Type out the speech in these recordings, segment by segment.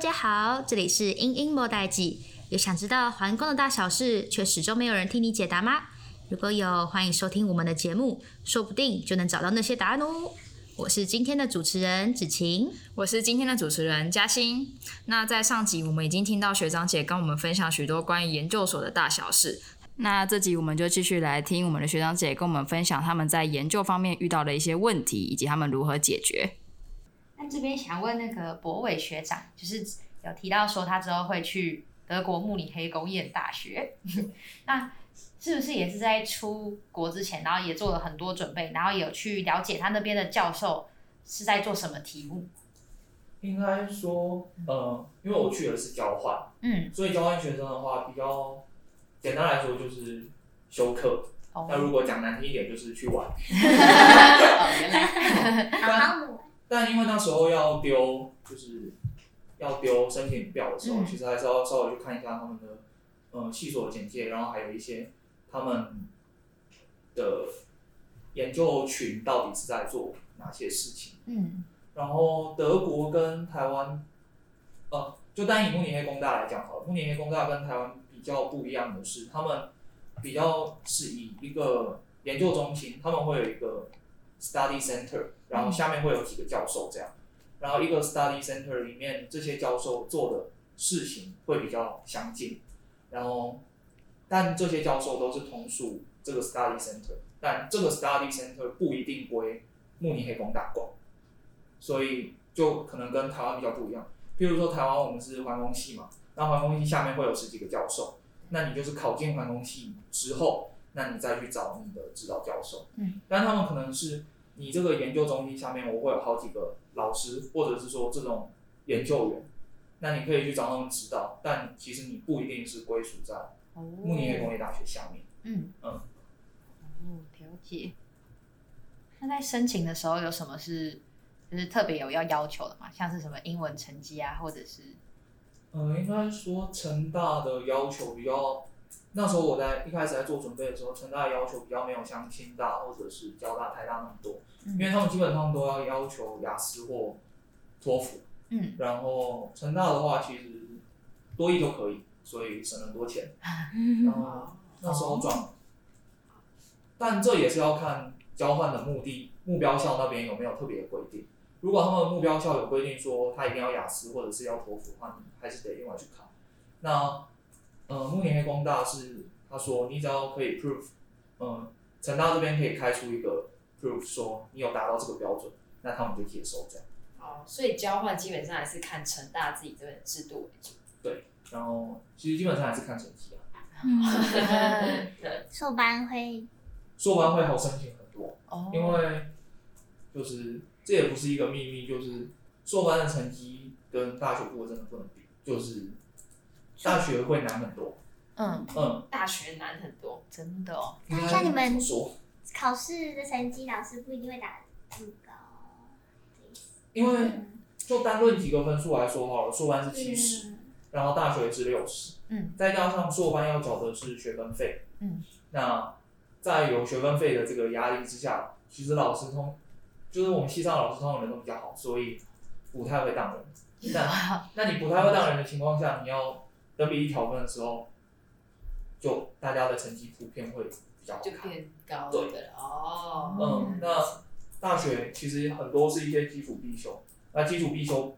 大家好，这里是英英莫代记。有想知道皇宫的大小事，却始终没有人替你解答吗？如果有，欢迎收听我们的节目，说不定就能找到那些答案哦。我是今天的主持人芷晴，我是今天的主持人嘉欣。那在上集我们已经听到学长姐跟我们分享许多关于研究所的大小事，那这集我们就继续来听我们的学长姐跟我们分享他们在研究方面遇到的一些问题，以及他们如何解决。那这边想问那个博伟学长，就是有提到说他之后会去德国慕尼黑工业大学，那。是不是也是在出国之前，然后也做了很多准备，然后有去了解他那边的教授是在做什么题目？应该说，呃，因为我去的是交换，嗯，所以交换学生的话，比较简单来说就是休课。哦。那如果讲难听一点，就是去玩。哦，原来。但但因为那时候要丢，就是要丢申请表的时候，嗯，其实还是要稍微去看一下他们的，呃，系所的简介，然后还有一些。他们的研究群到底是在做哪些事情？嗯，然后德国跟台湾，呃，就单以慕尼黑工大来讲好了，慕尼黑工大跟台湾比较不一样的是，他们比较是以一个研究中心，他们会有一个 study center，然后下面会有几个教授这样，然后一个 study center 里面这些教授做的事情会比较相近，然后。但这些教授都是同属这个 study center，但这个 study center 不一定归慕尼黑工大管，所以就可能跟台湾比较不一样。比如说台湾我们是环工系嘛，那环工系下面会有十几个教授，那你就是考进环工系之后，那你再去找你的指导教授。嗯，但他们可能是你这个研究中心下面我会有好几个老师，或者是说这种研究员，那你可以去找他们指导，但其实你不一定是归属在。慕尼黑工业大学下面。嗯嗯，哦，了解。那在申请的时候有什么是就是特别有要要求的吗？像是什么英文成绩啊，或者是？嗯，应该说成大的要求比较，那时候我在一开始在做准备的时候，成大的要求比较没有像清大或者是交大、台大那么多，嗯，因为他们基本上都要要求雅思或托福。嗯，然后成大的话，其实多一都可以。所以省了很多钱，然后那时候转，但这也是要看交换的目的，目标校那边有没有特别的规定。如果他们的目标校有规定说他一定要雅思或者是要托福的话，你还是得另外去考。那，呃，慕尼黑工大是他说你只要可以 prove，嗯，成大这边可以开出一个 prove 说你有达到这个标准，那他们就接受这样。好，所以交换基本上还是看成大自己这边的制度为主。对。然后其实基本上还是看成绩啊。嗯，对。硕班会，硕班会好申请很多，哦、因为就是这也不是一个秘密，就是硕班的成绩跟大学部真的不能比，就是大学会难很多。嗯嗯，大学难很多，真的哦。那像你们考试的成绩，老师不一定会打这么高。因为就单论几个分数来说好了，硕班是七十。嗯然后大学是六十，嗯，再加上硕班要缴的是学分费，嗯，那在有学分费的这个压力之下，其实老师通，就是我们系上老师通常人都比较好，所以不太会当人。那那你不太会当人的情况下，你要等比例调分的时候，就大家的成绩普遍会比较好，就偏高，对的哦，嗯，那大学其实很多是一些基础必修，那基础必修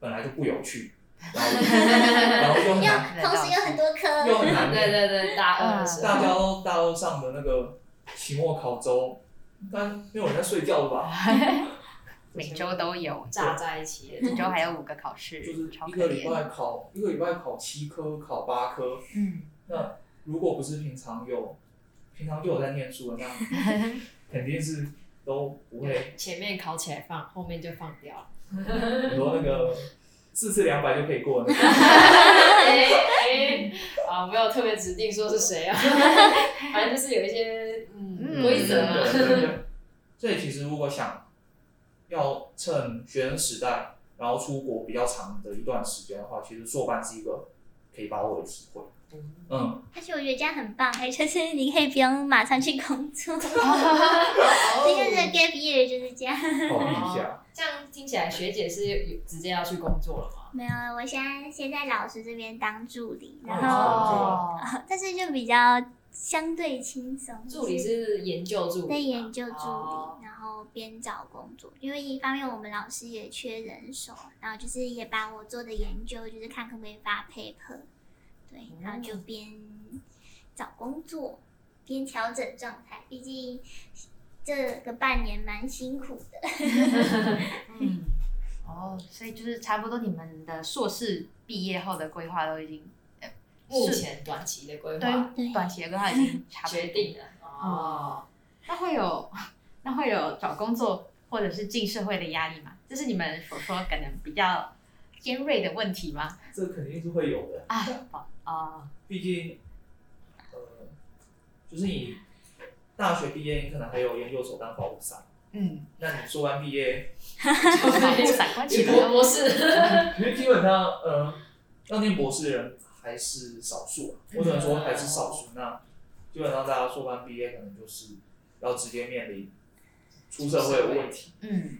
本来就不有趣。然后 又很难，同时有很多科，又很难。对对对，大二的时候，大家都大二上的那个期末考周，但没有人在睡觉的吧？每周都有，炸在一起，每周还有五个考试，就是一个礼拜考一个礼拜考七科，考八科。嗯，那如果不是平常有，平常就有在念书的，那 肯定是都不会。前面考起来放，后面就放掉。很多那个。四次两百就可以过了。哎哎，啊，没有特别指定说是谁啊，反正就是有一些嗯规则嘛。对对对。所以其实如果想要趁学生时代，然后出国比较长的一段时间的话，其实硕班是一个可以把握的机会。嗯。而且我觉得这样很棒，还就是你可以不用马上去工作。哈哈哈哈哈。因 为这个 gap year 就是这样。考虑一下。这样听起来，学姐是有直接要去工作了吗？没有，我现在先在老师这边当助理，然后，但是就比较相对轻松。助理是研究助理，对，研究助理，然后边找工作，因为一方面我们老师也缺人手，然后就是也把我做的研究，就是看可不可以发 paper，对，然后就边找工作边调整状态，毕竟这个半年蛮辛苦的。嗯。哦，所以就是差不多，你们的硕士毕业后的规划都已经，目前短期的规划，对，短期的规划已经差不多决定了。哦，那会有，那会有找工作或者是进社会的压力吗？这是你们所说可能比较尖锐的问题吗？这肯定是会有的啊啊！毕竟，呃，就是你大学毕业，你可能还有研究所当保护伞。嗯，那你说完毕业，就是博博士，因为基本上，呃，要念博士的人还是少数啊。我只能说还是少数。那基本上大家说完毕业，可能就是要直接面临出社会的问题。嗯，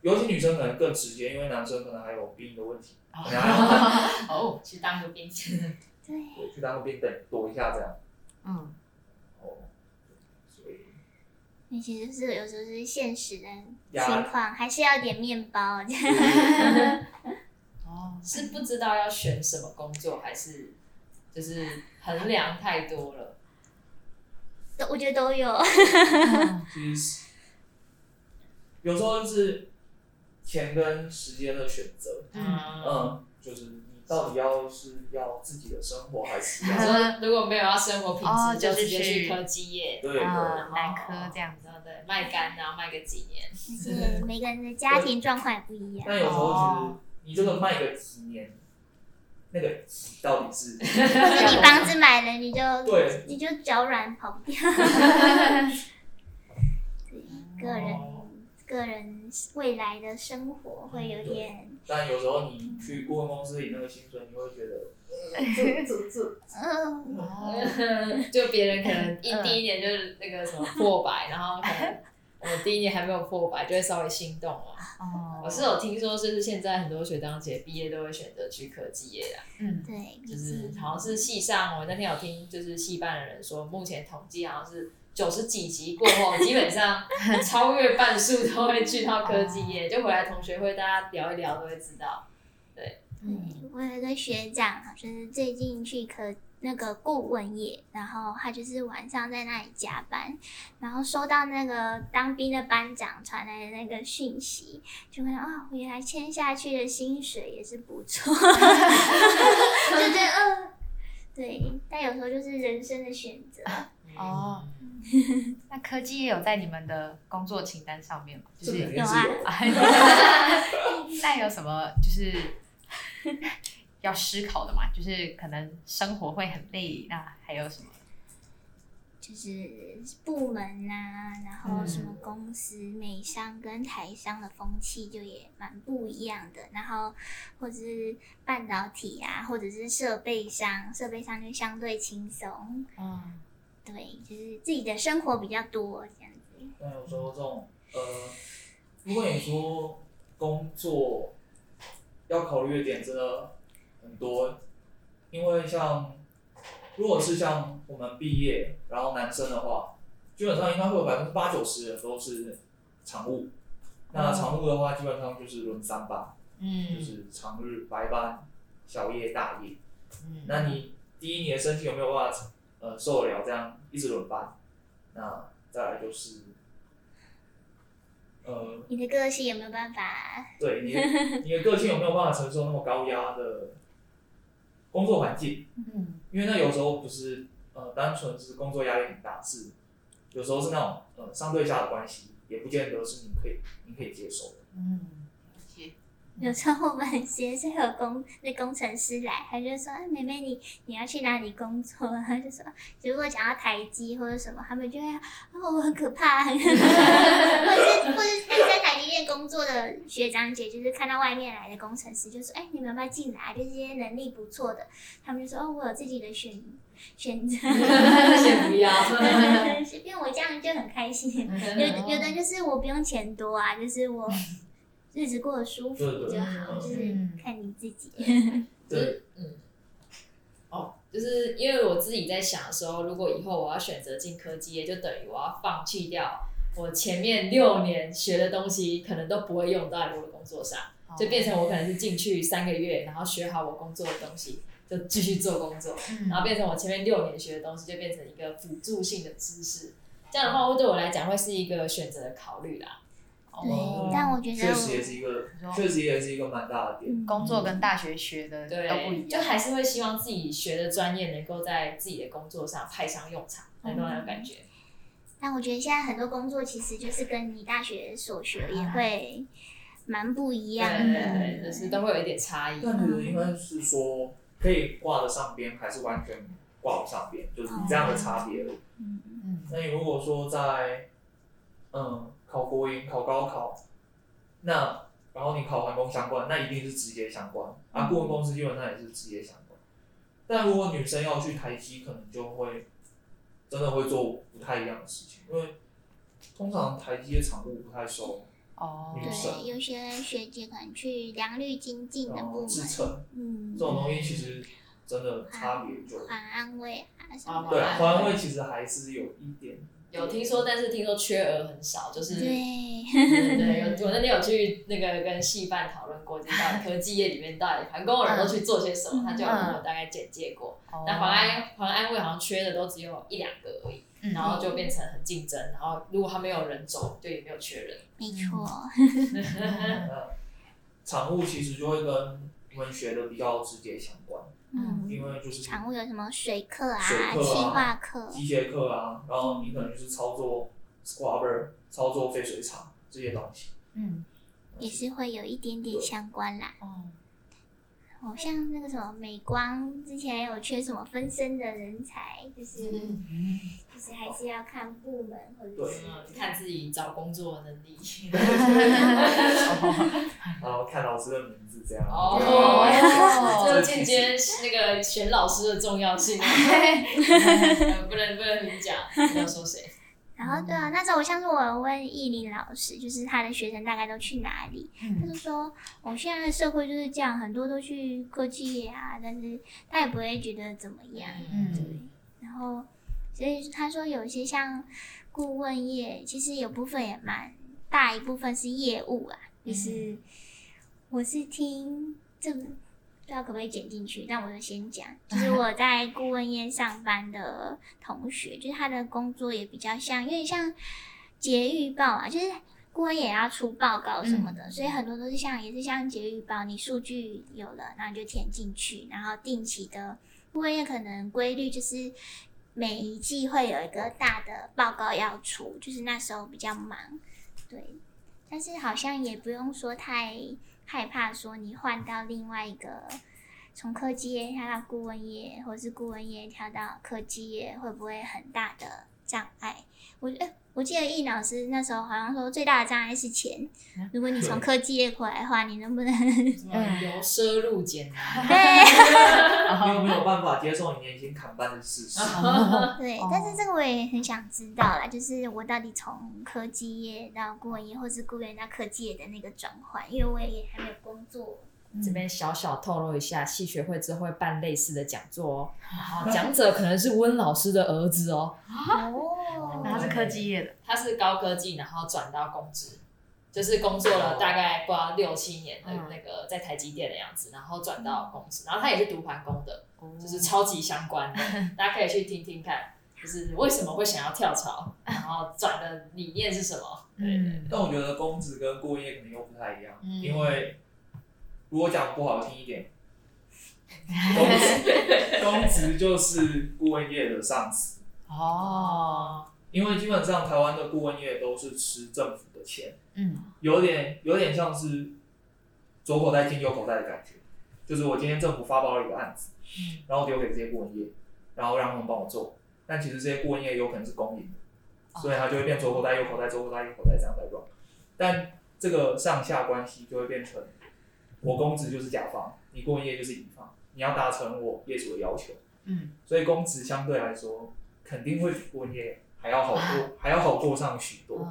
尤其女生可能更直接，因为男生可能还有兵的问题。哦，去当个兵，对，去当个兵，等躲一下这样。嗯。哦，所以。那其实是有时候是现实的情况，还是要点面包。哦，是不知道要选什么工作，还是就是衡量太多了？都我觉得都有。其实有时候就是钱跟时间的选择。嗯嗯，就是你。到底要是要自己的生活，还是说 如果没有要生活品质，就直接去科技业，对，南科这样子，对，卖干然后卖个几年。是每个人的家庭状况也不一样。但有时候其实你这个卖个几年，那个到底是，或者你房子买了，你就对，你就脚软跑不掉。个人。个人未来的生活会有点，但有时候你去顾问公司里那个薪水，你会觉得，这这这，嗯，就别人可能一第一年就是那个什么破百，然后可能我第一年还没有破百，就会稍微心动了。哦，我是有听说，就是现在很多学长姐毕业都会选择去科技业啦。嗯，对，就是好像是系上，我那天有听，就是系办的人说，目前统计好像是。九十几级过后，基本上 超越半数都会去到科技业，就回来同学会大家聊一聊都会知道。对，嗯，我有一个学长，就是最近去科那个顾问业，然后他就是晚上在那里加班，然后收到那个当兵的班长传来的那个讯息，就会啊、哦，原来签下去的薪水也是不错，就觉得嗯，对，但有时候就是人生的选择。哦，那科技也有在你们的工作清单上面吗？就是有啊。那有什么就是要思考的嘛？就是可能生活会很累，那还有什么？就是部门啊，然后什么公司、美商跟台商的风气就也蛮不一样的。然后或者是半导体啊，或者是设备商，设备商就相对轻松。嗯。对，就是自己的生活比较多这样子。那有时候这种呃，如果你说工作要考虑的点真的很多，因为像如果是像我们毕业，然后男生的话，基本上应该会有百分之八九十的人都是常务。那常务的话，基本上就是轮三班，嗯，就是长日白班、小夜大夜。嗯，那你第一年身体有没有办法？呃，受得了这样一直轮班，那再来就是，呃，你的个性有没有办法？对，你的你的个性有没有办法承受那么高压的工作环境？嗯，因为那有时候不是呃单纯是工作压力很大，是有时候是那种呃上对下的关系，也不见得是你可以你可以接受的。嗯。有时候我们学校有工那工程师来，他就说：“哎，妹妹你你要去哪里工作？” 他就说：“如果讲到台积或者什么，他们就会哦，我很可怕。” 或者是或者是在台积电工作的学长姐，就是看到外面来的工程师，就说：“哎，你们要不要进来？就是这些能力不错的。”他们就说：“哦，我有自己的选选择。”先不要，因为我这样就很开心。有有的就是我不用钱多啊，就是我。日子过得舒服就好，就是看你自己。对，嗯，哦，就是因为我自己在想的时候，如果以后我要选择进科技业，就等于我要放弃掉我前面六年学的东西，可能都不会用到我的工作上，就变成我可能是进去三个月，然后学好我工作的东西。就继续做工作，然后变成我前面六年学的东西，就变成一个辅助性的知识。这样的话，会对我来讲会是一个选择的考虑啦。对，但我觉得确实也是一个，确实也是一个蛮大的点。工作跟大学学的都不一样，就还是会希望自己学的专业能够在自己的工作上派上用场，那种感觉。但我觉得现在很多工作其实就是跟你大学所学也会蛮不一样的，就是都会有一点差异。但是应该是说。可以挂得上边，还是完全挂不上边，就是这样的差别。嗯嗯。那你如果说在，嗯，考国营、考高考，那然后你考环工相关，那一定是直接相关。啊，顾问公司基本上也是直接相关。但如果女生要去台积，可能就会真的会做不太一样的事情，因为通常台积的厂务不太收。哦，对，有些学姐可能去良率精进的部门，嗯，这种东西其实真的差别就，很安慰啊什么，对，环安慰其实还是有一点，有听说，但是听说缺额很少，就是对，对，有我那天有去那个跟戏办讨论过，就到科技业里面到底环工的人都去做些什么，他就有跟我大概简介过，那环安环安卫好像缺的都只有一两个而已。然后就变成很竞争，然后如果他没有人走，就也没有缺人。没错。厂务其实就会跟你们学的比较直接相关，嗯，因为就是产物有什么水课啊、水课啊、气化课、机械课啊，然后你可能就是操作 scrubber、操作废水厂这些东西，嗯，也是会有一点点相关啦。好像那个什么美光之前有缺什么分身的人才，就是就是还是要看部门或者是看自己找工作的能力。然后看老师的名字这样。哦，就间接那个选老师的重要性。不能不能明讲，要说谁？然后对啊，那时候我像是我问艺林老师，就是他的学生大概都去哪里？嗯、他就说，我、哦、现在的社会就是这样，很多都去科技业啊，但是他也不会觉得怎么样。嗯，对。然后所以他说，有些像顾问业，其实有部分也蛮大一部分是业务啊，就是、嗯、我是听这个。不知道可不可以剪进去，但我就先讲，就是我在顾问业上班的同学，就是他的工作也比较像，因为像节预报啊，就是顾问也要出报告什么的，嗯、所以很多都是像，也是像节预报，你数据有了，然后你就填进去，然后定期的顾问业可能规律就是每一季会有一个大的报告要出，就是那时候比较忙，对，但是好像也不用说太。害怕说你换到另外一个，从科技业跳到顾问业，或是顾问业跳到科技业，会不会很大的障碍？我觉得，我记得易老师那时候好像说最大的障碍是钱。如果你从科技业回来的话，你能不能由奢入俭难？对，你有没有办法接受你年薪砍半的事实？对，但是这个我也很想知道啦，就是我到底从科技业到顾问业，或是顾问到科技业的那个转换，因为我也还没有工作。这边小小透露一下，系学会之后会办类似的讲座哦，然后讲者可能是温老师的儿子哦。哦，他是科技业的，他是高科技，然后转到公职，就是工作了大概不知道六七年的那个在台积电的样子，然后转到公职，然后他也是读环工的，就是超级相关的，大家可以去听听看，就是为什么会想要跳槽，然后转的理念是什么。对，但我觉得公职跟顾问业可能又不太一样，因为。如果讲不好听一点，公职公职就是顾问业的上司哦。因为基本上台湾的顾问业都是吃政府的钱，嗯，有点有点像是左口袋进右口袋的感觉。就是我今天政府发包了一个案子，嗯，然后丢给这些顾问业，然后让他们帮我做。但其实这些顾问业有可能是公营的，所以它就会变左口袋右口袋左口袋右口袋这样在转。但这个上下关系就会变成。我公职就是甲方，你顾问业就是乙方，你要达成我业主的要求。嗯，所以公职相对来说肯定会比顾问业还要好过，还要好过上许多。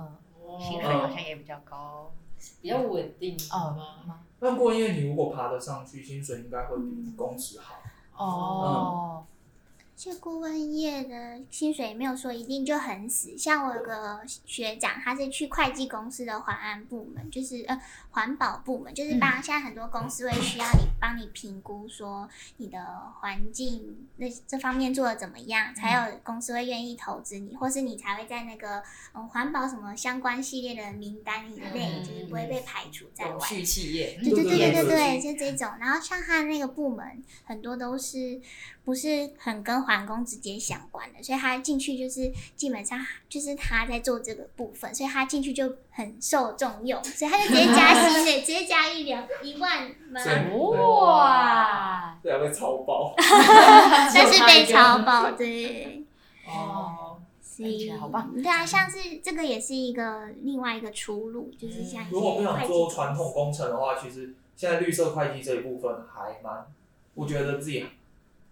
薪水好像也比较高。比较稳定哦吗？那不过夜你如果爬得上去，薪水应该会比公职好。哦。这顾问业的薪水没有说一定就很死，像我有个学长，他是去会计公司的环安部门，就是呃环保部门，就是帮现在很多公司会需要你帮你评估说你的环境那这方面做的怎么样，才有公司会愿意投资你，或是你才会在那个嗯环保什么相关系列的名单以内，就是不会被排除在外。去企业，对对对对对对，就这种。然后像他那个部门，很多都是。不是很跟皇宫直接相关的，所以他进去就是基本上就是他在做这个部分，所以他进去就很受重用，所以他就直接加薪的，直接加一两一万哇！对啊，被超爆，但是被超爆，对。哦，所以好棒。对啊，像是这个也是一个另外一个出路，就是像如果不想做传统工程的话，其实现在绿色会计这一部分还蛮，我觉得自己。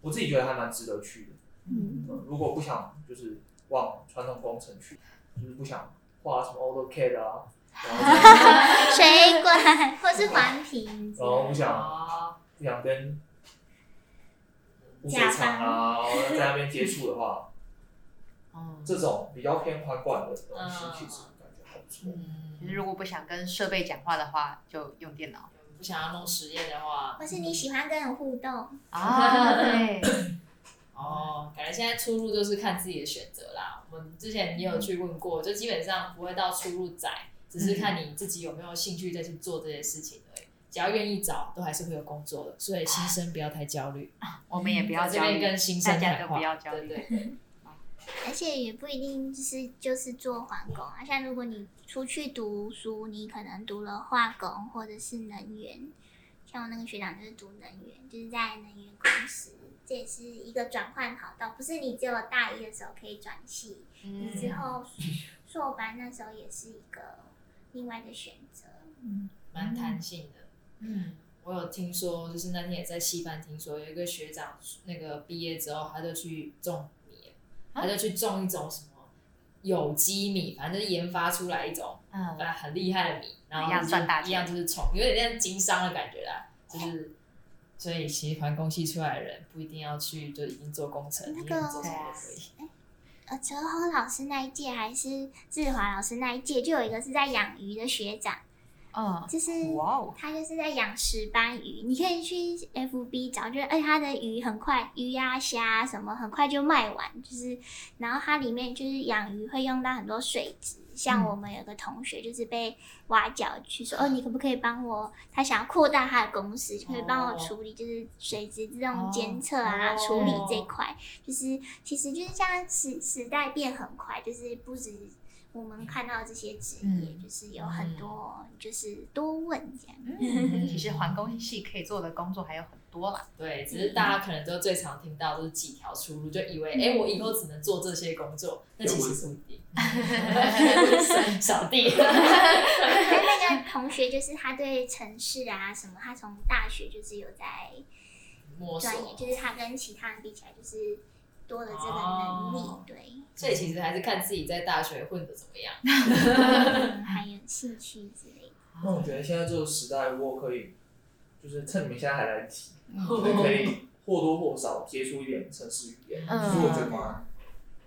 我自己觉得还蛮值得去的。嗯，如果不想就是往传统工程去，就是不想画什么 AutoCAD 啊，水管或是环评，然后不想不想跟污水厂啊在那边接触的话，这种比较偏环管的东西，其实感觉还不错。其实如果不想跟设备讲话的话，就用电脑。不想要弄实验的话，或是你喜欢跟人互动啊？对，哦，感觉现在出路就是看自己的选择啦。我们之前也有去问过，就基本上不会到出路窄，只是看你自己有没有兴趣再去做这些事情而已。只要愿意找，都还是会有工作的。所以新生不要太焦虑，我们也不要焦虑，跟新生大家都不要焦虑。对。而且也不一定就是就是做环工啊，像如果你出去读书，你可能读了化工或者是能源，像我那个学长就是读能源，就是在能源公司，这也是一个转换跑道，不是你只有大一的时候可以转系，你之后硕班那时候也是一个另外的选择，嗯，蛮弹性的，嗯，我有听说，就是那天也在系班听说有一个学长，那个毕业之后他就去种。他就去种一种什么有机米，反正就是研发出来一种，嗯，很厉害的米，然后一样赚大钱，一样就是从有点像经商的感觉啦，就是所以其实环工系出来的人不一定要去就已经做工程，那个做什么都可以。呃，哲宏老师那一届还是志华老师那一届，就有一个是在养鱼的学长。嗯，就是他就是在养石斑鱼，你可以去 FB 找，就是而且，他的鱼很快，鱼呀虾啊什么很快就卖完，就是，然后它里面就是养鱼会用到很多水质，像我们有个同学就是被挖角去说，哦，你可不可以帮我？他想要扩大他的公司，就可以帮我处理就是水质自动监测啊，处理这块，就是其实就是像时时代变很快，就是不止。我们看到这些职业，嗯、就是有很多，就是多问这样。嗯、其实环工系可以做的工作还有很多啦。对，只是大家可能都最常听到都是几条出路，就以为哎、我以后只能做这些工作，那其实不一定。小弟，那个同学就是他对城市啊什么，他从大学就是有在专业，就是他跟其他人比起来就是。多的这个能力，哦、对，所以其实还是看自己在大学混的怎么样，还有兴趣之类的。那我觉得现在这个时代，如果可以，就是趁你们现在还来得及，就可以或多或少接触一点城市语言，其实、嗯、我觉得蛮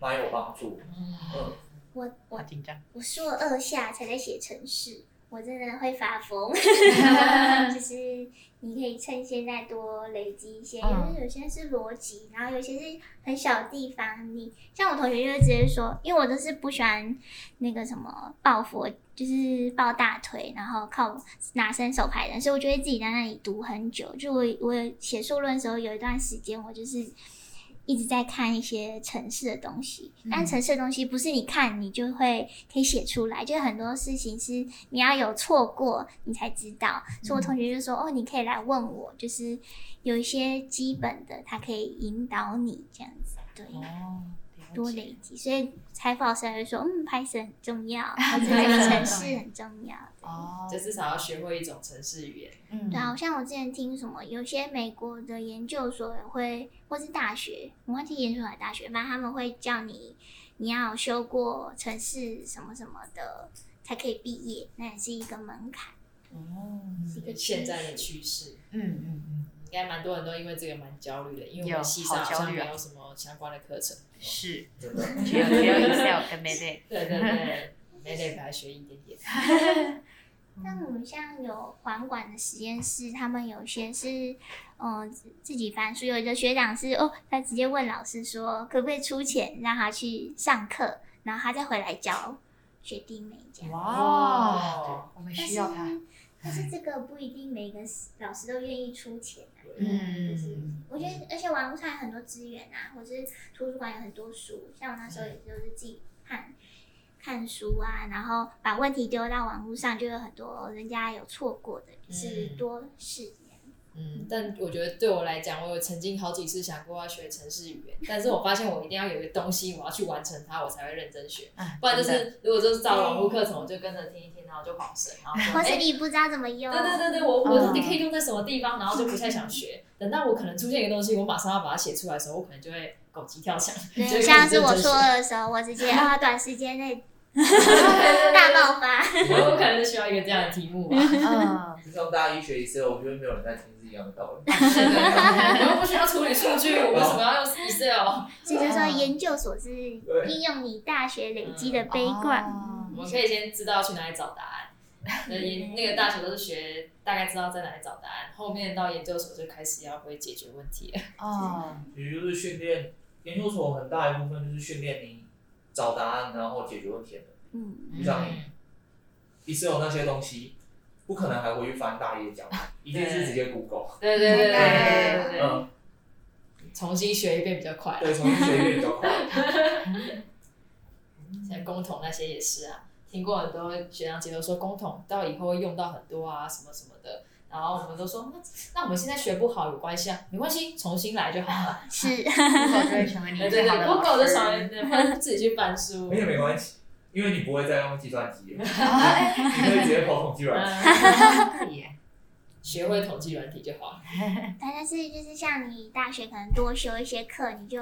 蛮有帮助。嗯，我我紧张我硕二下才在写程式。我真的会发疯，就是你可以趁现在多累积一些，因为有些是逻辑，然后有些是很小地方。你像我同学就直接说，因为我都是不喜欢那个什么抱佛，就是抱大腿，然后靠拿伸手牌的，所以我就会自己在那里读很久。就我我写硕论的时候，有一段时间我就是。一直在看一些城市的东西，但城市的东西不是你看你就会可以写出来，就很多事情是你要有错过你才知道。所以我同学就说：“哦，你可以来问我，就是有一些基本的，他可以引导你这样子。”对。哦多累积，所以采访时会说，嗯，Python 很重要，或者程 式很重要。哦，就至少要学会一种城市语言。嗯，对啊，像我之前听什么，有些美国的研究所也会，或是大学，我忘记研究所还是大学，反正他们会叫你，你要修过城市什么什么的，才可以毕业，那也是一个门槛。哦，是一个现在的趋势。嗯嗯嗯，应该蛮多人都因为这个蛮焦虑的，因为我们系上好像没有什么相关的课程。是，只有只有 Excel 跟 Math。对对对，Math 还学一点点。那我们像有环管的实验室，他们有些是，嗯、呃，自己翻书。有一个学长是哦，他直接问老师说，可不可以出钱让他去上课，然后他再回来教学弟妹这样。哇，我们需要他。但是这个不一定每个老师都愿意出钱啊。嗯，就是我觉得，而且网络上有很多资源啊，或者是图书馆有很多书，像我那时候也就是自己看。看书啊，然后把问题丢到网络上，就有很多人家有错过的，是多试验。嗯，但我觉得对我来讲，我有曾经好几次想过要学城市语言，但是我发现我一定要有一个东西，我要去完成它，我才会认真学。不然就是如果就是照网络课程，我就跟着听一听，然后就跑神，然后或是你不知道怎么用。对对对对，我我到底可以用在什么地方，然后就不太想学。等到我可能出现一个东西，我马上要把它写出来的时候，我可能就会狗急跳墙。对，像是我说的时候，我直接 啊，短时间内。大爆发！我可能是需要一个这样的题目吧。嗯，就像大一学 Excel，我觉得没有人在听是一样的道理。我们不需要处理数据，我为什么要用 Excel？所以就是说，研究所是应用你大学累积的悲观。我们可以先知道去哪里找答案。那研那个大学都是学大概知道在哪里找答案，后面到研究所就开始要会解决问题了。哦，也就是训练研究所很大一部分就是训练你。找答案，然后解决问题的。嗯，就像你，Excel 那些东西，不可能还回去翻大页讲，一定是直接 Google。对对对对对对。嗯。重新学一遍比较快。对，重新学一遍比较快。像工统那些也是啊，听过很多学长姐都说工统到以后会用到很多啊，什么什么的。然后我们都说，那那我们现在学不好有关系啊？没关系，重新来就好了。是，Google 就会成为你最好的老师。Google 就成为自己去翻书。没有没关系，因为你不会再用计算机了，你可以直接跑统计软体。学会统计软体就好。但是就是像你大学可能多修一些课，你就。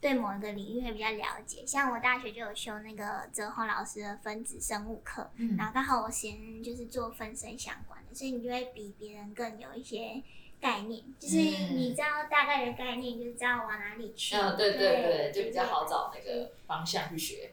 对某一个领域会比较了解，像我大学就有修那个泽宏老师的分子生物课，嗯、然后刚好我先就是做分生相关的，所以你就会比别人更有一些概念，就是你知道大概的概念，就是知道往哪里去。嗯，对对对，对就比较好找那个方向去学。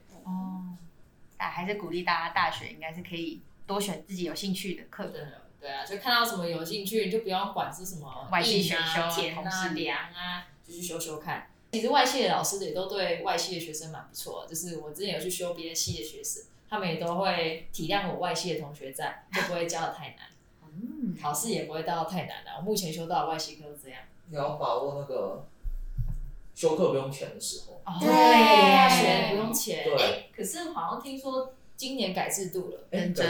哦，但还是鼓励大家大学应该是可以多选自己有兴趣的课程。对啊，就看到什么有兴趣，你就不要管是什么外系选修、填啊、量啊，就去修修看。其实外系的老师也都对外系的学生蛮不错，就是我之前有去修别的系的学生，他们也都会体谅我外系的同学在，就不会教的太难，嗯，考试也不会到太难的。我目前修到的外系课是这样。你要把握那个修课不用钱的时候，对，不用钱。对，可是好像听说今年改制度了，认真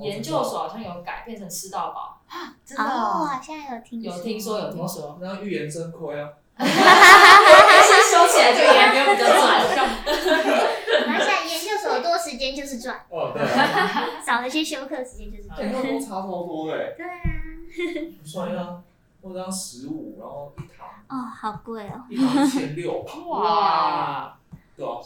研究所好像有改，变成吃到饱啊，真的，好像有听有听说有听说，那预言真亏啊。修起来就也没有比较赚，拿下研究所多时间就是赚。哦，对。少了些休课时间就是赚。研究所差超多的。对啊。算一下，我这样十五，然后一堂。哦，好贵哦。一堂一千六。哇。对啊。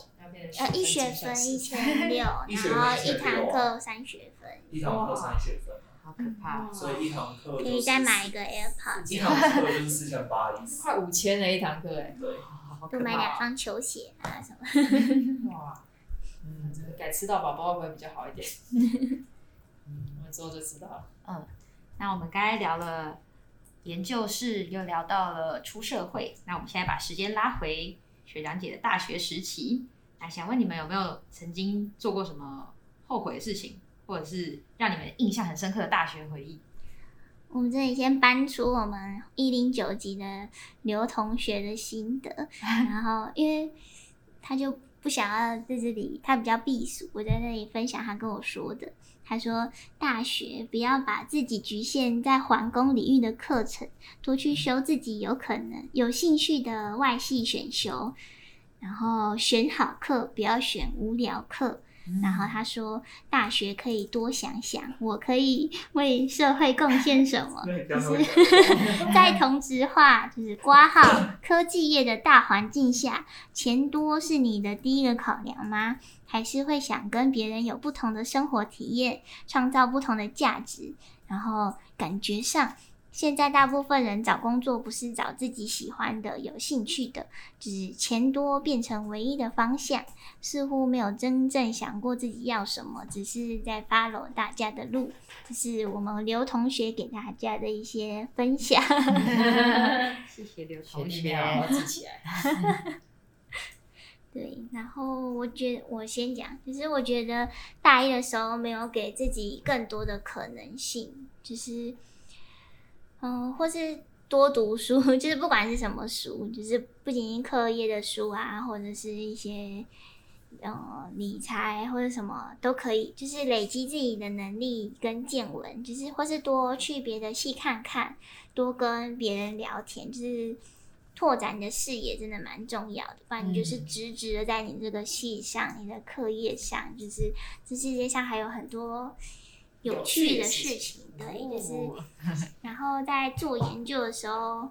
呃，一学分一千六，然后一堂课三学分。一堂课三学分。好可怕，所以一堂课可以再买一个 AirPods。一堂课就是四千八快五千的一堂课哎。对，多买两双球鞋啊什么。哇，嗯，改吃到饱会不会比较好一点？嗯，我们之后就知道了。嗯，那我们刚才聊了研究室，又聊到了出社会，那我们现在把时间拉回学长姐的大学时期，那想问你们有没有曾经做过什么后悔的事情？或者是让你们印象很深刻的大学回忆。我们这里先搬出我们一零九级的刘同学的心得，然后因为他就不想要在这里，他比较避暑，我在那里分享他跟我说的。他说，大学不要把自己局限在环工领域的课程，多去修自己有可能有兴趣的外系选修，然后选好课，不要选无聊课。然后他说：“大学可以多想想，我可以为社会贡献什么？就是 在同质化，就是挂号科技业的大环境下，钱多是你的第一个考量吗？还是会想跟别人有不同的生活体验，创造不同的价值？”然后感觉上。现在大部分人找工作不是找自己喜欢的、有兴趣的，只是钱多变成唯一的方向，似乎没有真正想过自己要什么，只是在 follow 大家的路。这是我们刘同学给大家的一些分享。谢谢刘同学，好好记起来。对，然后我觉得我先讲，就是我觉得大一的时候没有给自己更多的可能性，就是。嗯，或是多读书，就是不管是什么书，就是不仅仅课业的书啊，或者是一些呃理财或者什么都可以，就是累积自己的能力跟见闻，就是或是多去别的系看看，多跟别人聊天，就是拓展你的视野，真的蛮重要的。不然你就是直直的在你这个系上，你的课业上，就是这世界上还有很多。有趣的事情，对，就是，然后在做研究的时候，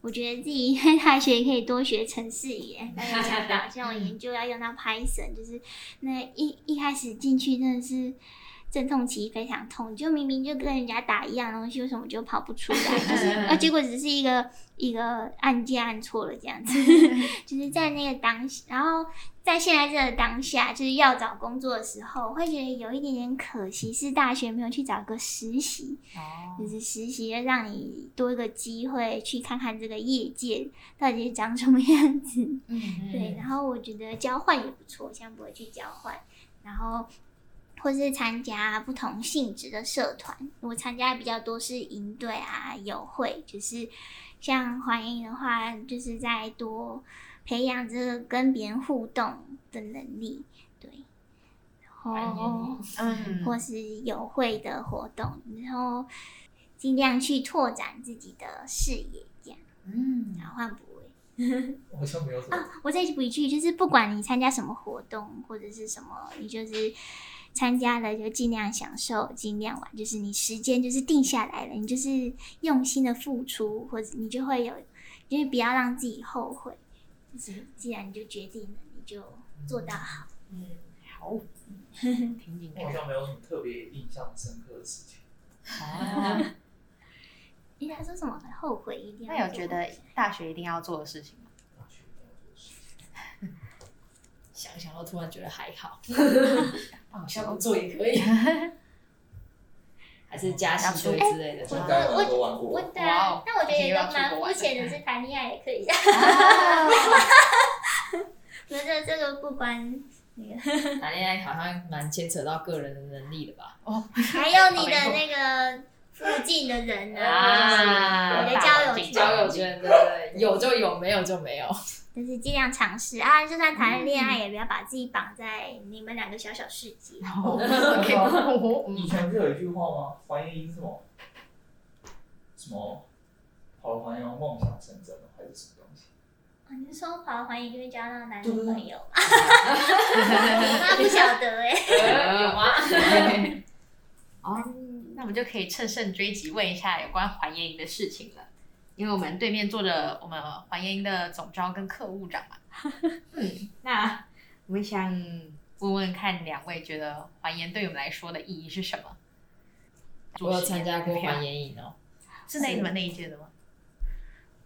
我觉得自己在大学可以多学程式语言。刚刚讲到，像我研究要用到 Python，就是那一一开始进去真的是。阵痛期非常痛，就明明就跟人家打一样东西，为什么就跑不出来？就是，啊，结果只是一个一个按键按错了这样子，就是在那个当下，然后在现在这个当下，就是要找工作的时候，会觉得有一点点可惜，是大学没有去找个实习，就是实习让你多一个机会去看看这个业界到底是长什么样子。嗯对，然后我觉得交换也不错，现在不会去交换，然后。或是参加不同性质的社团，我参加比较多是营队啊、友会，就是像欢迎的话，就是在多培养这个跟别人互动的能力，对，然后嗯，或是友会的活动，然后尽量去拓展自己的视野，这样，嗯，然后换补位，我好像没有什么啊，我再补一句，就是不管你参加什么活动或者是什么，你就是。参加了就尽量享受，尽量玩，就是你时间就是定下来了，你就是用心的付出，或者你就会有，就是不要让自己后悔。就是既然你就决定了，你就做到好。嗯，好。挺紧张。好像没有什么特别印象深刻的事情。啊。你想说什么？后悔一定要。那有觉得大学一定要做的事情吗？想想，我突然觉得还好，好像不做也可以，还是加薪之类的。我我我对啊，但我觉得也都蛮肤浅的，是谈恋爱也可以。觉得这个不关那个谈恋爱好像蛮牵扯到个人的能力的吧？哦，还有你的那个附近的人啊，你的交友圈，交友圈对对，有就有，没有就没有。就是尽量尝试啊，就算谈了恋爱，也不要把自己绑在你们两个小小世界。以前不是有一句话吗？环颜英什么？什么？跑了环颜梦想成真了，还是什么东西？啊，你是说跑了环颜就会交到男女朋友？我妈不晓得哎、欸。有吗？哦，那我们就可以趁胜追击，问一下有关环颜的事情了。因为我们对面坐着我们环颜的总招跟客务长嘛，嗯，那我们想问问看两位觉得环颜对我们来说的意义是什么？我有参加过环颜营哦，是那你们那一届的吗？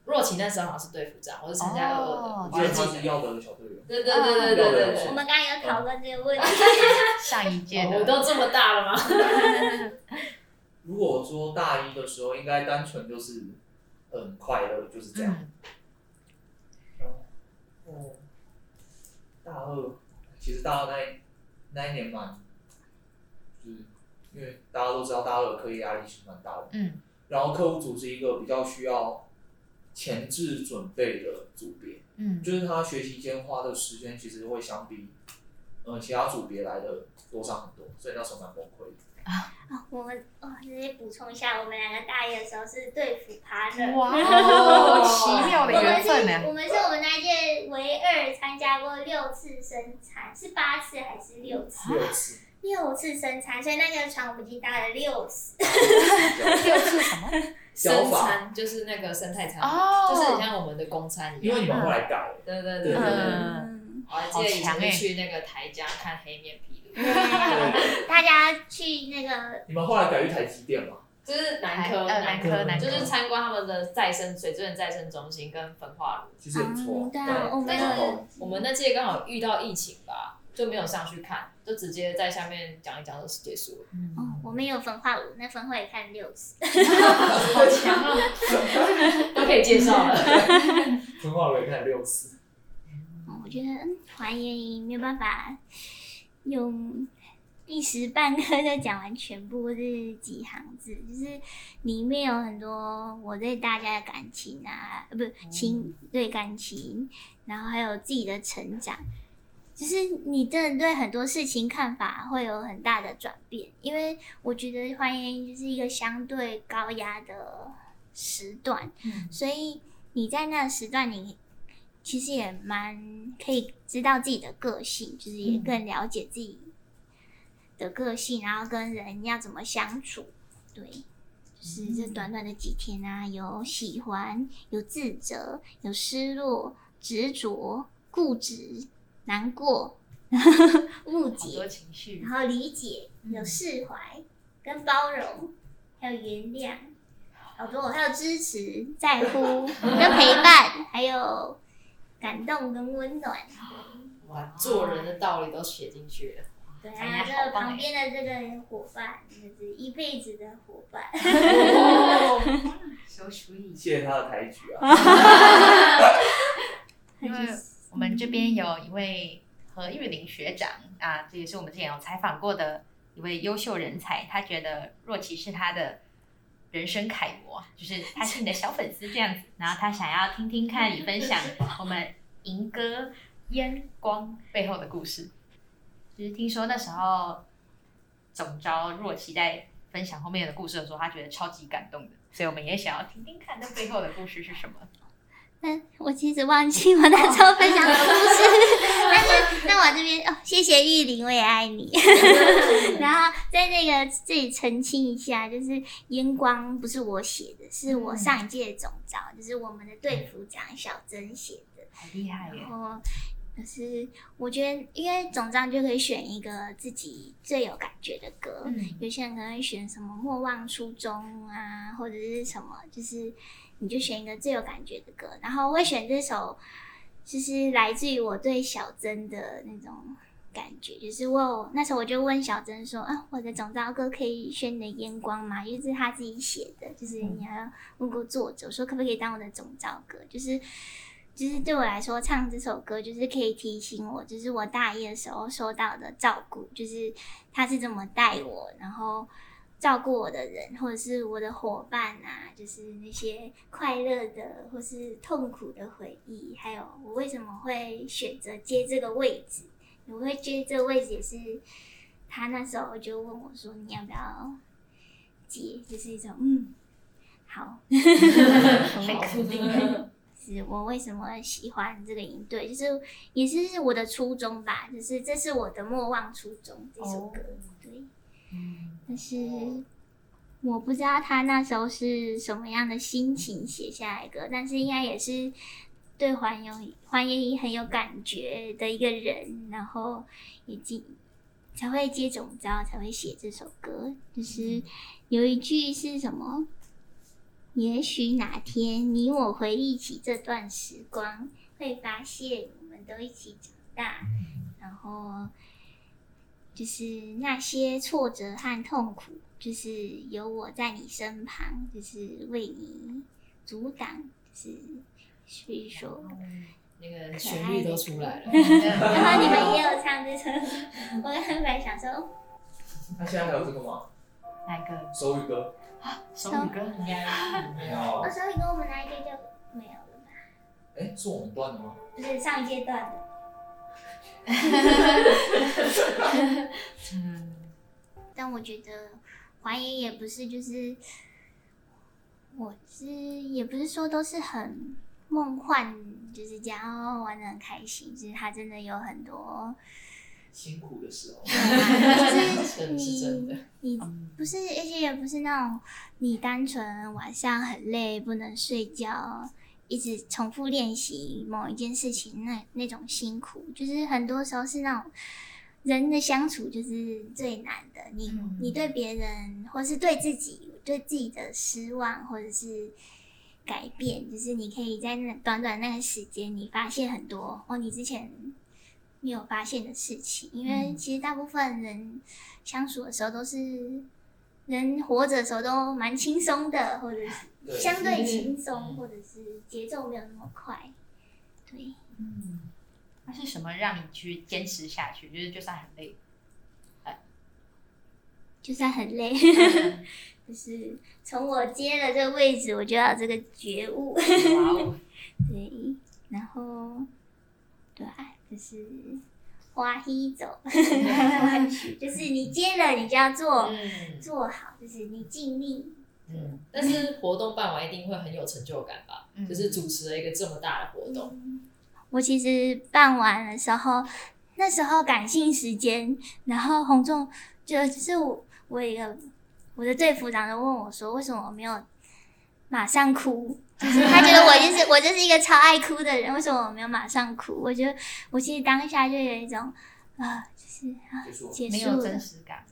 若晴那时候好像是队副长，我是参加二二的，我是记得要得的小队员。对对对对对对。我们刚刚有讨论这个问题，上一届的我都这么大了吗？如果说大一的时候，应该单纯就是。很快乐，就是这样。然后、大二，其实大二那一那一年蛮，就是因为大家都知道大二的课业压力是蛮大的。嗯。然后客户组是一个比较需要前置准备的组别。嗯。就是他学习间花的时间其实会相比，嗯，其他组别来的多上很多，所以那时候蛮崩溃的。啊，我们哦，直接补充一下，我们两个大一的时候是对辅趴的，哇，哦、奇妙的缘分呢。我们是我们那一届唯二参加过六次生产，是八次还是六次？六次。六次生产，所以那个船我们已经搭了六次。六次什么？生餐就是那个生态餐，哦，就是很像我们的公餐一样。因为你们后来改，对对对对对。我还记得以前去那个台江看黑面皮。大家去那个，你们后来改去台积电吗？就是南科，南科，南科，就是参观他们的再生水资源再生中心跟焚化炉，其实不错。对啊，我们我们那届刚好遇到疫情吧，就没有上去看，就直接在下面讲一讲就结束了。哦，我们有焚化炉，那焚化也看六次，好强啊，都可以介绍了。焚化炉也看六次。我觉得还原没有办法用。一时半刻就讲完全部这几行字，就是里面有很多我对大家的感情啊，不情对感情，然后还有自己的成长，就是你真的对很多事情看法会有很大的转变。因为我觉得欢迎就是一个相对高压的时段，嗯，所以你在那个时段，你其实也蛮可以知道自己的个性，就是也更了解自己。的个性，然后跟人要怎么相处，对，就是这短短的几天啊，有喜欢，有自责，有失落，执着，固执，难过，误解，然后理解，有释怀，跟包容，还有原谅，好多，还有支持，在乎，跟陪伴，还有感动跟温暖。哇，做人的道理都写进去了。对啊，这个旁边的这个伙伴，就是一辈子的伙伴。谢谢他的抬举啊！因为我们这边有一位何玉玲学长啊，这也是我们之前有采访过的一位优秀人才。他觉得若琪是他的人生楷模，就是他是你的小粉丝这样子。然后他想要听听看 你分享我们银歌烟光背后的故事。就是听说那时候总招若琪在分享后面的故事的时候，他觉得超级感动的，所以我们也想要听听看那背后的故事是什么。但我其实忘记我那时候分享的故事，但是那我这边哦，谢谢玉玲，我也爱你。然后在那个这里澄清一下，就是烟光不是我写的，是我上一届的总召，就是我们的队服长小珍写的，好厉害耶！然后可是我觉得，因为总章就可以选一个自己最有感觉的歌。嗯，有些人可能会选什么“莫忘初衷”啊，或者是什么，就是你就选一个最有感觉的歌。然后我会选这首，就是来自于我对小珍的那种感觉。就是我那时候我就问小珍说：“啊，我的总召歌可以选你的烟光吗？因为这是他自己写的，就是你要问过作者说可不可以当我的总召歌？就是。”就是对我来说，唱这首歌就是可以提醒我，就是我大一的时候受到的照顾，就是他是怎么带我，然后照顾我的人，或者是我的伙伴啊，就是那些快乐的或是痛苦的回忆，还有我为什么会选择接这个位置，我会接这个位置也是他那时候就问我说，你要不要接，就是一种嗯，好，很肯定。是我为什么喜欢这个营队，就是也是我的初衷吧，就是这是我的莫忘初衷这首歌，对，嗯，但是我不知道他那时候是什么样的心情写下来歌，但是应该也是对还有还原很有感觉的一个人，然后已经才会接总招，才会写这首歌，就是有一句是什么？也许哪天你我回忆起这段时光，会发现我们都一起长大。然后就是那些挫折和痛苦，就是有我在你身旁，就是为你阻挡。就是所以说，那个旋律都出来了。然后你们也有唱这首，我刚才本来想说，那现在还有这个吗？哪个？手语歌。手语歌应该没有。哦，手语歌我们那一届就没有了吧？哎，是我们断的吗？不是上一届段的。嗯。但我觉得还原也不是，就是我是也不是说都是很梦幻，就是这样玩的很开心。就是他真的有很多。辛苦的时候，就是你 你不是，而且也不是那种你单纯晚上很累不能睡觉，一直重复练习某一件事情那那种辛苦，就是很多时候是那种人的相处就是最难的。你你对别人或是对自己，对自己的失望或者是改变，就是你可以在那短短那个时间，你发现很多哦，你之前没有发现的事情。因为其实大部分人相处的时候都是人活着的时候都蛮轻松的，或者是相对轻松，或者是节奏没有那么快。对，嗯，那是什么让你去坚持下去？就是就算很累。就算很累，就是从我接了这个位置，我就要这个觉悟。对，然后，对，就是花一走，就是你接了，你就要做，嗯、做好，就是你尽力。嗯，但是活动办完一定会很有成就感吧？嗯、就是主持了一个这么大的活动。嗯、我其实办完的时候，那时候感性时间，然后洪仲就就是我。我一个我的队服长就问我说：“为什么我没有马上哭？就是他觉得我就是我就是一个超爱哭的人，为什么我没有马上哭？我觉得我其实当下就有一种啊，就是啊，结束了，没有真实感。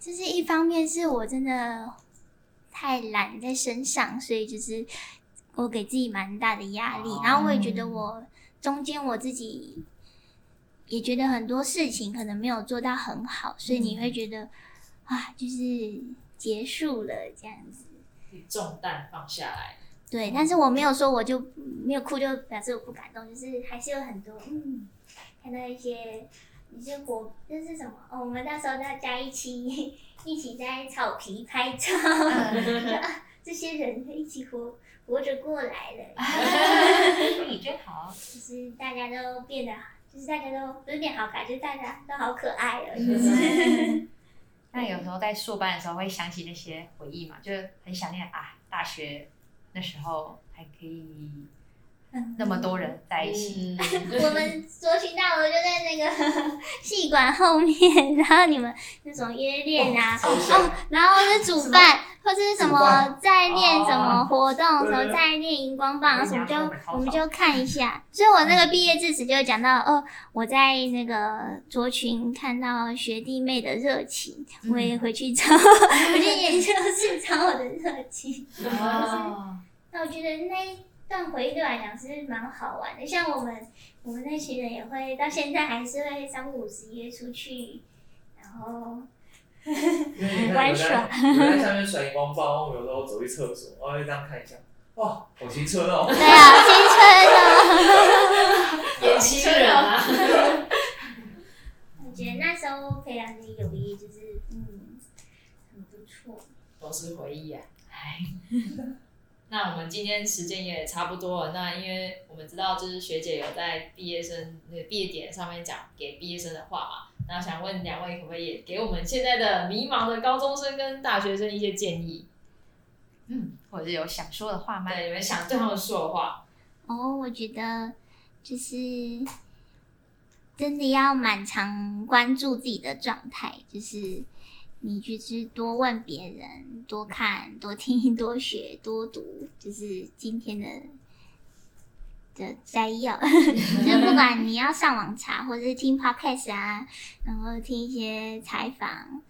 就是一方面是我真的太懒在身上，所以就是我给自己蛮大的压力，然后我也觉得我中间我自己也觉得很多事情可能没有做到很好，所以你会觉得。啊，就是结束了这样子，重担放下来。对，但是我没有说我就没有哭，就表示我不感动，就是还是有很多嗯，看到一些一些果，这是什么？哦，我们到时候大家一起一起在草皮拍照，这些人一起活活着过来了，你真好。就是大家都变得，就是大家都不是变好可爱，就是大家都好可爱了，就是。那有时候在硕班的时候会想起那些回忆嘛，就很想念啊，大学那时候还可以那么多人在一起。我们卓群大楼就在那个 戏馆后面，然后你们那种约练啊，哦，哦，然后是煮饭。或者是什么在练什么活动的时候，在练荧光棒什么，就我们就看一下。所以我那个毕业致辞就讲到，哦，我在那个卓群看到学弟妹的热情，我也回去找，我去研究室找我的热情。哦。那我觉得那一段回忆对我来讲是蛮好玩的。像我们我们那群人也会到现在还是会三不五时约出去，然后。玩耍，我在下面甩荧光棒，我有时候走去厕所，我会这样看一下，哇，好青春哦！对啊，青春哦，年轻人啊！我觉得那时候培养的友谊就是，嗯，很不错，都是回忆啊。哎，那我们今天时间也差不多了，那因为我们知道，就是学姐有在毕业生那个毕业典礼上面讲给毕业生的话嘛。那想问两位，可不可以也给我们现在的迷茫的高中生跟大学生一些建议？嗯，或者是有想说的话吗？对，有没有想对他们说的话？哦，我觉得就是真的要蛮常关注自己的状态，就是你就是多问别人，多看，多听，多学，多读，就是今天的。的摘要，就是不管你要上网查，或者是听 podcast 啊，然后听一些采访，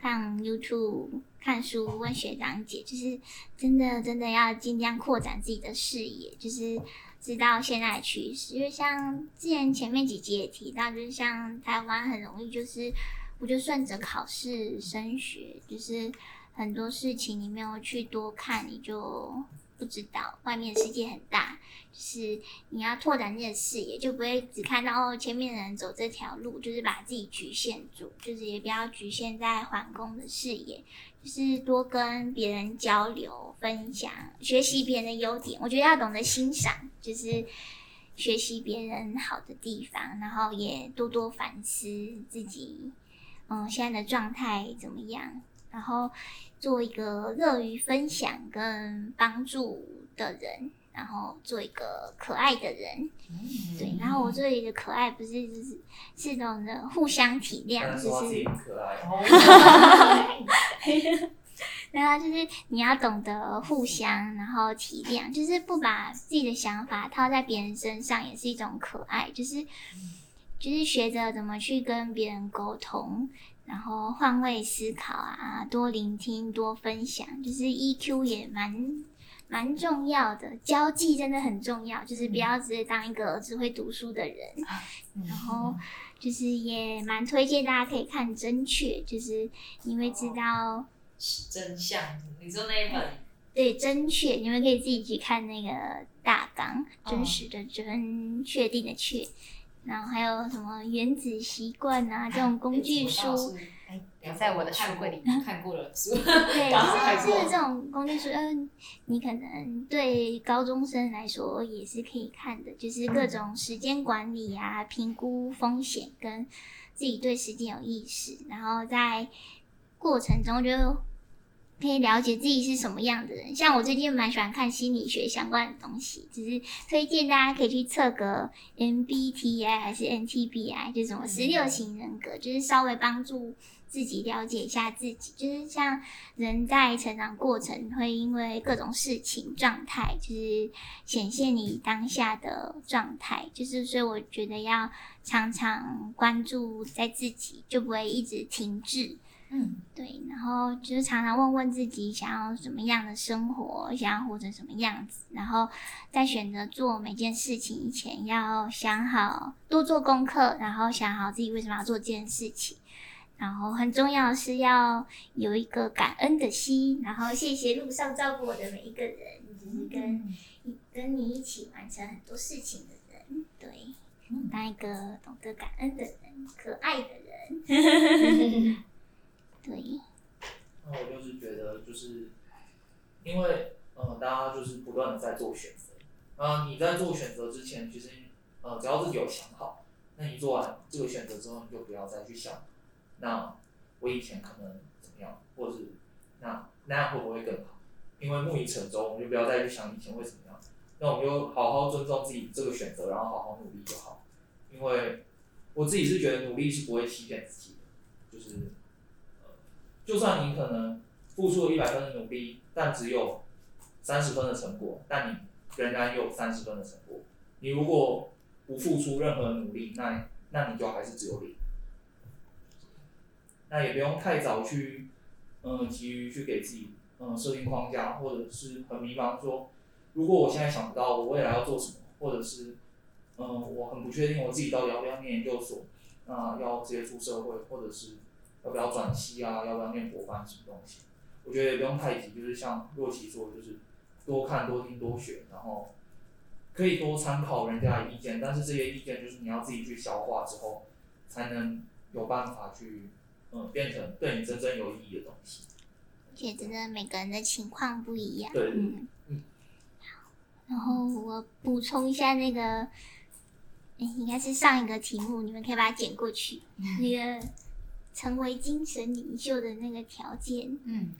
看 YouTube，看书，问学长姐，就是真的真的要尽量扩展自己的视野，就是知道现在的趋势。因为像之前前面几集也提到，就是像台湾很容易就是，我就顺着考试升学，就是很多事情你没有去多看，你就。不知道外面世界很大，就是你要拓展你的视野，就不会只看到前面的人走这条路，就是把自己局限住，就是也不要局限在环工的视野，就是多跟别人交流、分享、学习别人的优点。我觉得要懂得欣赏，就是学习别人好的地方，然后也多多反思自己，嗯，现在的状态怎么样，然后。做一个乐于分享跟帮助的人，然后做一个可爱的人，嗯、对。然后我这里的可爱不是就是是那种的互相体谅，就是可爱。然后就是你要懂得互相，然后体谅，就是不把自己的想法套在别人身上，也是一种可爱。就是就是学着怎么去跟别人沟通，然后换位思考啊，多聆听，多分享，就是 EQ 也蛮蛮重要的，交际真的很重要，就是不要只是当一个只会读书的人。嗯、然后就是也蛮推荐大家可以看《真确》，就是你会知道、哦、真相。你说那一本？对，《真确》，你们可以自己去看那个大纲，真实的真，确定的确。然后还有什么原子习惯啊，这种工具书，哎，在我的书柜里看过了书。对，就是就是这种工具书，嗯，你可能对高中生来说也是可以看的，就是各种时间管理啊，评估风险，跟自己对时间有意识，然后在过程中就。可以了解自己是什么样的人，像我最近蛮喜欢看心理学相关的东西，只是推荐大家可以去测个 MBTI 还是 NTBI，就什么十六型人格，就是稍微帮助自己了解一下自己。就是像人在成长过程会因为各种事情状态，就是显现你当下的状态，就是所以我觉得要常常关注在自己，就不会一直停滞。嗯，对，然后就是常常问问自己想要什么样的生活，想要活成什么样子，然后在选择做每件事情以前，要想好，多做功课，然后想好自己为什么要做这件事情，然后很重要的是要有一个感恩的心，然后谢谢路上照顾我的每一个人，就是跟跟你一起完成很多事情的人，对，当一个懂得感恩的人，可爱的人。对，那我就是觉得，就是因为呃，大家就是不断的在做选择，啊，你在做选择之前，其实呃，只要自己有想好，那你做完这个选择之后，你就不要再去想，那我以前可能怎么样，或是那那样会不会更好？因为木已成舟，我们就不要再去想以前会怎么样，那我们就好好尊重自己这个选择，然后好好努力就好。因为我自己是觉得努力是不会欺骗自己的，就是。就算你可能付出了一百分的努力，但只有三十分的成果，但你仍然有三十分的成果。你如果不付出任何努力，那那你就还是只有零。那也不用太早去，嗯，急于去给自己嗯设定框架，或者是很迷茫说，如果我现在想不到我未来要做什么，或者是嗯我很不确定我自己到底要不要念研究所，那要直接出社会，或者是。要不要转系啊？要不要念博班什么东西？我觉得也不用太急，就是像若琪说的，就是多看、多听、多学，然后可以多参考人家的意见，但是这些意见就是你要自己去消化之后，才能有办法去嗯变成对你真正有意义的东西。而且真的每个人的情况不一样。对，嗯嗯。好，然后我补充一下那个，哎，应该是上一个题目，你们可以把它剪过去，那个。成为精神领袖的那个条件，嗯，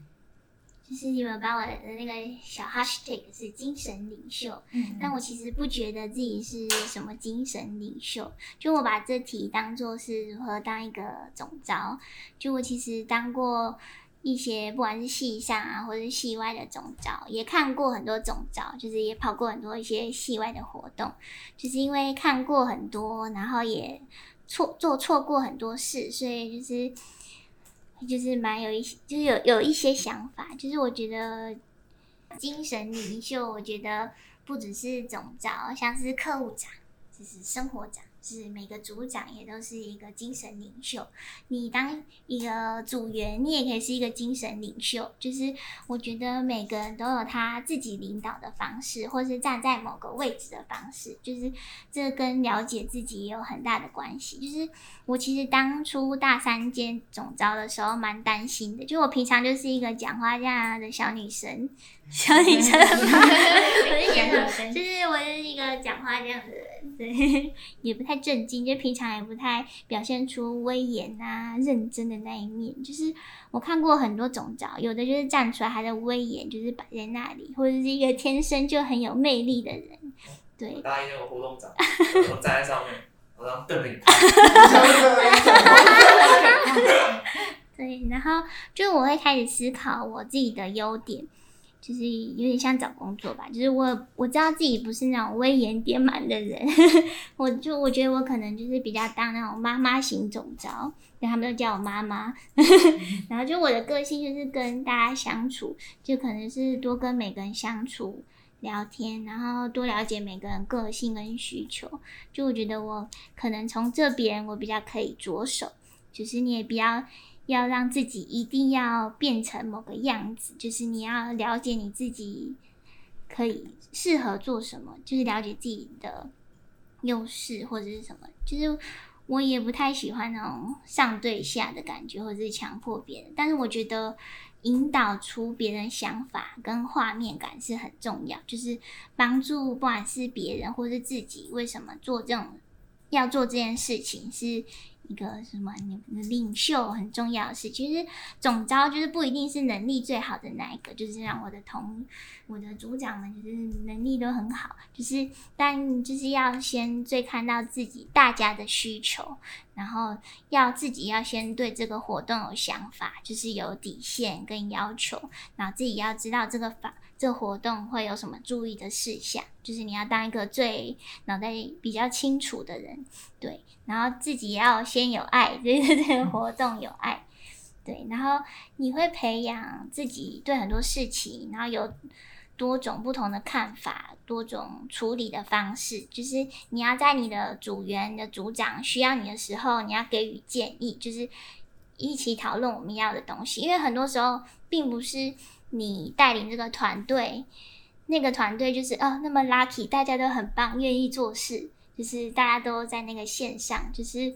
就是你们把我的那个小 hashtag 是精神领袖，嗯，但我其实不觉得自己是什么精神领袖，就我把这题当做是如何当一个总招，就我其实当过一些不管是系上啊，或者是系外的总招，也看过很多总招，就是也跑过很多一些系外的活动，就是因为看过很多，然后也。错做错过很多事，所以就是就是蛮有一些，就是有有一些想法。就是我觉得精神领袖，我觉得不只是总召，像是客户长，就是生活长。是每个组长也都是一个精神领袖。你当一个组员，你也可以是一个精神领袖。就是我觉得每个人都有他自己领导的方式，或是站在某个位置的方式。就是这跟了解自己也有很大的关系。就是我其实当初大三兼总招的时候，蛮担心的。就我平常就是一个讲话这样的小女生，小女生嘛，就是我是一个讲话这样的人，对，也不太。太震惊，就平常也不太表现出威严啊、认真的那一面。就是我看过很多总召，有的就是站出来，他的威严就是摆在那里，或者是一个天生就很有魅力的人。对，答应那个活动长，我站在上面，我让瞪你。对，然后就我会开始思考我自己的优点。就是有点像找工作吧。就是我我知道自己不是那种威严点满的人，我就我觉得我可能就是比较当那种妈妈型总召，就他们都叫我妈妈。然后就我的个性就是跟大家相处，就可能是多跟每个人相处。聊天，然后多了解每个人个性跟需求。就我觉得我可能从这边我比较可以着手，就是你也不要要让自己一定要变成某个样子，就是你要了解你自己可以适合做什么，就是了解自己的优势或者是什么。就是我也不太喜欢那种上对下的感觉，或者是强迫别人。但是我觉得。引导出别人想法跟画面感是很重要，就是帮助不管是别人或是自己，为什么做这种要做这件事情是。一个什么你的领袖很重要的事，其实总招就是不一定是能力最好的那一个，就是让我的同我的组长们就是能力都很好，就是但就是要先最看到自己大家的需求，然后要自己要先对这个活动有想法，就是有底线跟要求，然后自己要知道这个法。这活动会有什么注意的事项？就是你要当一个最脑袋比较清楚的人，对，然后自己要先有爱，对对对，活动有爱，对，然后你会培养自己对很多事情，然后有多种不同的看法，多种处理的方式，就是你要在你的组员、的组长需要你的时候，你要给予建议，就是一起讨论我们要的东西，因为很多时候并不是。你带领这个团队，那个团队就是哦，那么 lucky，大家都很棒，愿意做事，就是大家都在那个线上，就是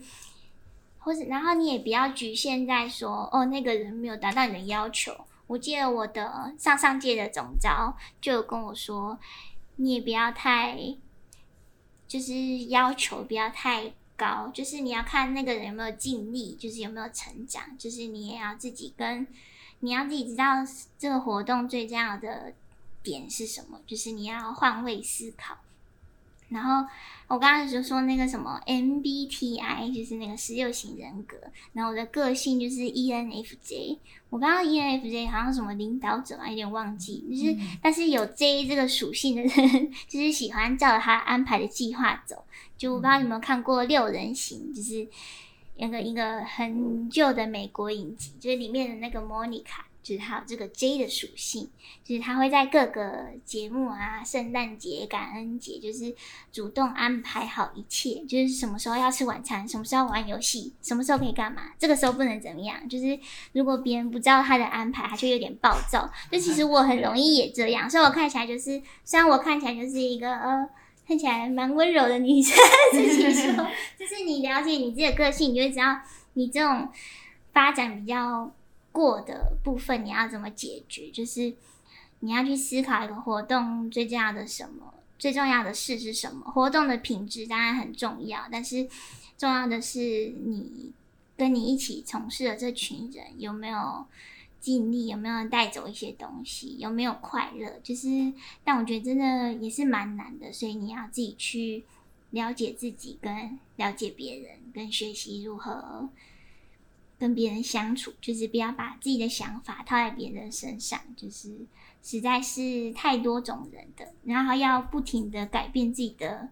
或者，然后你也不要局限在说哦，那个人没有达到你的要求。我记得我的上上届的总招就有跟我说，你也不要太，就是要求不要太高，就是你要看那个人有没有尽力，就是有没有成长，就是你也要自己跟。你要自己知道这个活动最重要的点是什么，就是你要换位思考。然后我刚刚就说那个什么 MBTI，就是那个十六型人格。然后我的个性就是 ENFJ。我刚刚 ENFJ 好像什么领导者啊，有点忘记。就是、嗯、但是有 J 这个属性的人，就是喜欢照他安排的计划走。就我不知道你有没有看过六人行，就是。一个一个很旧的美国影集，就是里面的那个莫妮卡，就是它有这个 J 的属性，就是他会在各个节目啊，圣诞节、感恩节，就是主动安排好一切，就是什么时候要吃晚餐，什么时候玩游戏，什么时候可以干嘛，这个时候不能怎么样。就是如果别人不知道他的安排，他就有点暴躁。就其实我很容易也这样，所以我看起来就是，虽然我看起来就是一个呃。看起来蛮温柔的女生，自己说，就是你了解你自己的个性，你就会知道你这种发展比较过的部分，你要怎么解决？就是你要去思考一个活动最重要的什么，最重要的事是什么？活动的品质当然很重要，但是重要的是你跟你一起从事的这群人有没有？尽力有没有带走一些东西？有没有快乐？就是，但我觉得真的也是蛮难的，所以你要自己去了解自己，跟了解别人，跟学习如何跟别人相处。就是不要把自己的想法套在别人身上，就是实在是太多种人的，然后要不停的改变自己的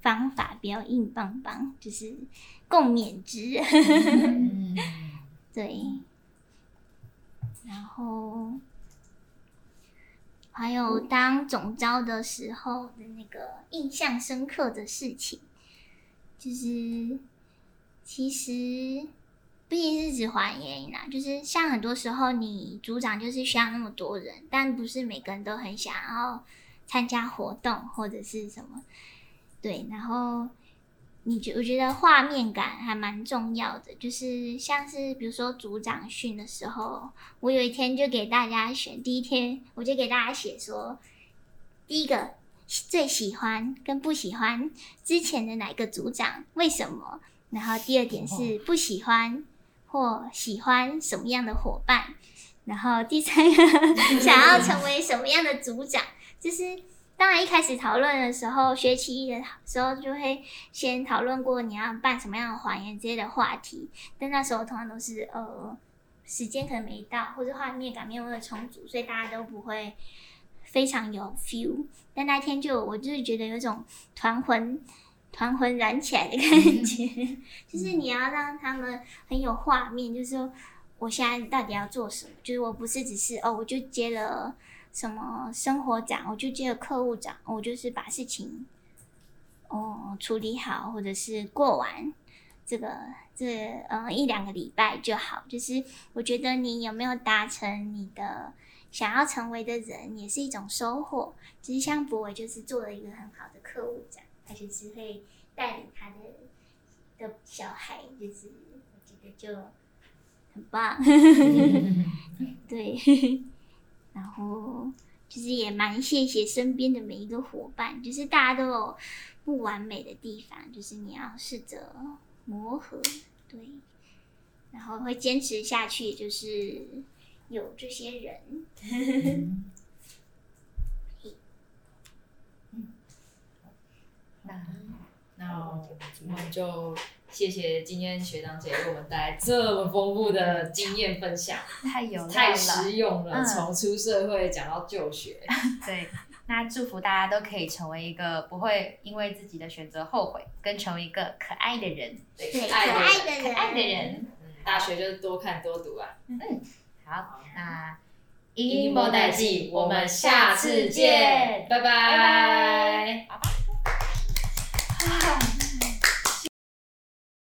方法，不要硬邦邦，就是共勉之。对。然后还有当总招的时候的那个印象深刻的事情，就是其实不仅是指还原啦，就是像很多时候你组长就是需要那么多人，但不是每个人都很想要参加活动或者是什么，对，然后。你觉我觉得画面感还蛮重要的，就是像是比如说组长训的时候，我有一天就给大家选，第一天我就给大家写说，第一个最喜欢跟不喜欢之前的哪个组长，为什么？然后第二点是不喜欢或喜欢什么样的伙伴，然后第三个 想要成为什么样的组长，就是。当然，一开始讨论的时候，学期一的时候就会先讨论过你要办什么样的还原之类的话题。但那时候通常都是呃，时间可能没到，或者画面感没有那么充足，所以大家都不会非常有 feel。但那天就我就是觉得有种团魂团魂燃起来的感觉，嗯、就是你要让他们很有画面，就是说我现在到底要做什么？就是我不是只是哦，我就接了什么生活长，我就接了客户长，我就是把事情哦处理好，或者是过完。这个这嗯一两个礼拜就好，就是我觉得你有没有达成你的想要成为的人，也是一种收获。其实像博伟就是做了一个很好的客户长，他就是会带领他的的小孩，就是我觉得就很棒，对。然后就是也蛮谢谢身边的每一个伙伴，就是大家都有不完美的地方，就是你要试着。磨合，对，然后会坚持下去，就是有这些人。嗯，那那我们就谢谢今天学长姐给我们带来这么丰富的经验分享，太有太实用了，从、嗯、出社会讲到就学，对。那祝福大家都可以成为一个不会因为自己的选择后悔，跟成为一个可爱的人，对，可爱的人，可爱的人。嗯，大学就是多看多读啊。嗯，好，那英语代记，我们下次见，拜拜，拜拜。